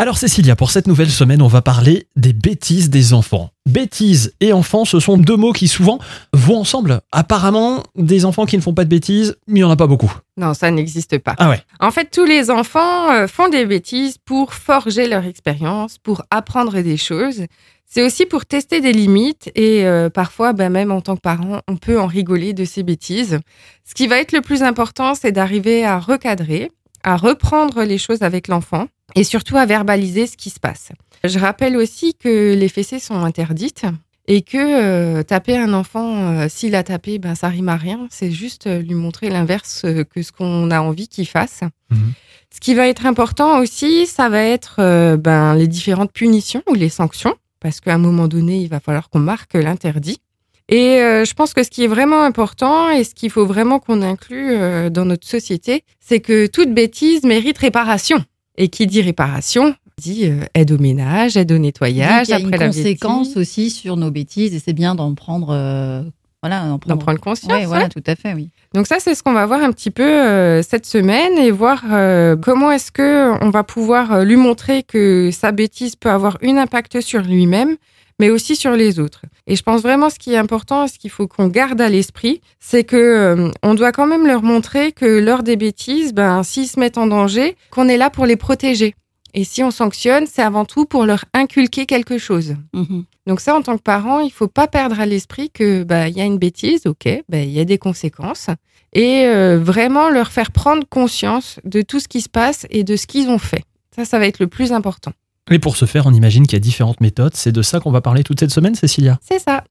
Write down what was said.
Alors Cécilia, pour cette nouvelle semaine, on va parler des bêtises des enfants. Bêtises et enfants, ce sont deux mots qui souvent vont ensemble. Apparemment, des enfants qui ne font pas de bêtises, il n'y en a pas beaucoup. Non, ça n'existe pas. Ah ouais. En fait, tous les enfants euh, font des bêtises pour forger leur expérience, pour apprendre des choses. C'est aussi pour tester des limites et euh, parfois, ben, même en tant que parent, on peut en rigoler de ces bêtises. Ce qui va être le plus important, c'est d'arriver à recadrer, à reprendre les choses avec l'enfant et surtout à verbaliser ce qui se passe. Je rappelle aussi que les fessées sont interdites et que euh, taper un enfant, euh, s'il a tapé, ben, ça rime à rien. C'est juste euh, lui montrer l'inverse que ce qu'on a envie qu'il fasse. Mhm. Ce qui va être important aussi, ça va être euh, ben, les différentes punitions ou les sanctions, parce qu'à un moment donné, il va falloir qu'on marque l'interdit. Et je pense que ce qui est vraiment important et ce qu'il faut vraiment qu'on inclue dans notre société, c'est que toute bêtise mérite réparation. Et qui dit réparation dit euh, aide au ménage, aide au nettoyage, Donc, il y a une après la conséquence bêtise, aussi sur nos bêtises et c'est bien d'en prendre, euh, voilà, d'en prendre. prendre conscience. Ouais. voilà, tout à fait, oui. Donc ça, c'est ce qu'on va voir un petit peu euh, cette semaine et voir euh, comment est-ce que on va pouvoir euh, lui montrer que sa bêtise peut avoir un impact sur lui-même, mais aussi sur les autres. Et je pense vraiment ce qui est important, ce qu'il faut qu'on garde à l'esprit, c'est que euh, on doit quand même leur montrer que lors des bêtises, ben s'ils se mettent en danger, qu'on est là pour les protéger. Et si on sanctionne, c'est avant tout pour leur inculquer quelque chose. Mhm. Donc ça, en tant que parent, il faut pas perdre à l'esprit que bah il y a une bêtise, ok, bah il y a des conséquences, et euh, vraiment leur faire prendre conscience de tout ce qui se passe et de ce qu'ils ont fait. Ça, ça va être le plus important. Et pour ce faire, on imagine qu'il y a différentes méthodes. C'est de ça qu'on va parler toute cette semaine, Cécilia? C'est ça.